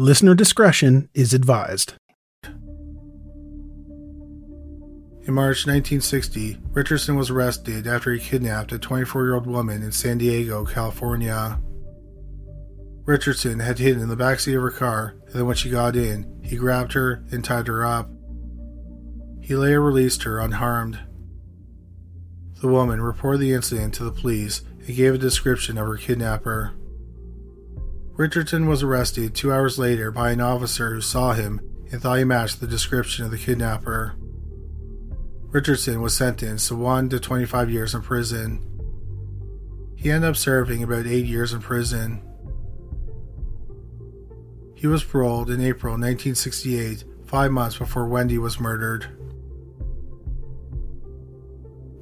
Listener discretion is advised. In March 1960, Richardson was arrested after he kidnapped a 24 year old woman in San Diego, California. Richardson had hidden in the backseat of her car, and then when she got in, he grabbed her and tied her up. He later released her unharmed. The woman reported the incident to the police and gave a description of her kidnapper. Richardson was arrested two hours later by an officer who saw him and thought he matched the description of the kidnapper. Richardson was sentenced to 1 to 25 years in prison. He ended up serving about 8 years in prison. He was paroled in April 1968, five months before Wendy was murdered.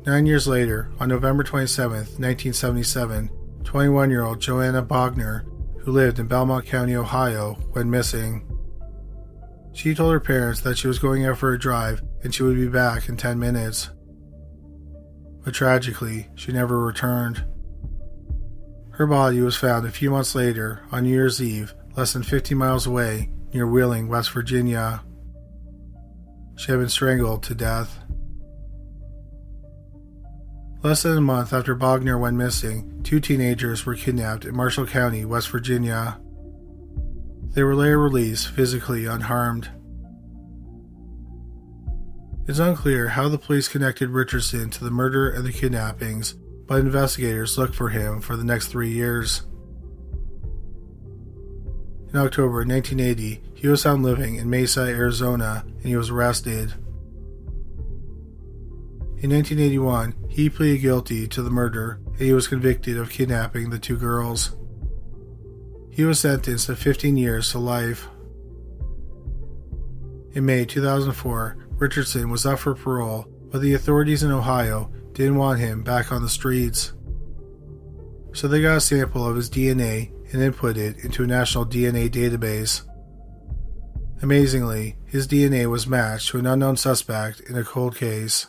Nine years later, on November 27, 1977, 21 year old Joanna Bogner who lived in Belmont County, Ohio, went missing. She told her parents that she was going out for a drive and she would be back in 10 minutes. But tragically, she never returned. Her body was found a few months later on New Year's Eve, less than 50 miles away near Wheeling, West Virginia. She had been strangled to death. Less than a month after Bogner went missing, two teenagers were kidnapped in Marshall County, West Virginia. They were later released physically unharmed. It's unclear how the police connected Richardson to the murder and the kidnappings, but investigators looked for him for the next three years. In October 1980, he was found living in Mesa, Arizona, and he was arrested. In 1981, he pleaded guilty to the murder and he was convicted of kidnapping the two girls. He was sentenced to 15 years to life. In May 2004, Richardson was up for parole, but the authorities in Ohio didn't want him back on the streets. So they got a sample of his DNA and input it into a national DNA database. Amazingly, his DNA was matched to an unknown suspect in a cold case.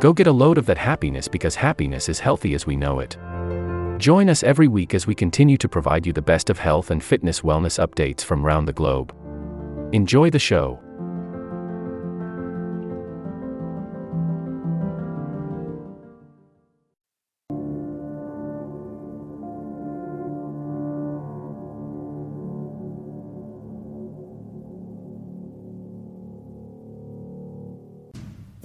Go get a load of that happiness because happiness is healthy as we know it. Join us every week as we continue to provide you the best of health and fitness wellness updates from around the globe. Enjoy the show.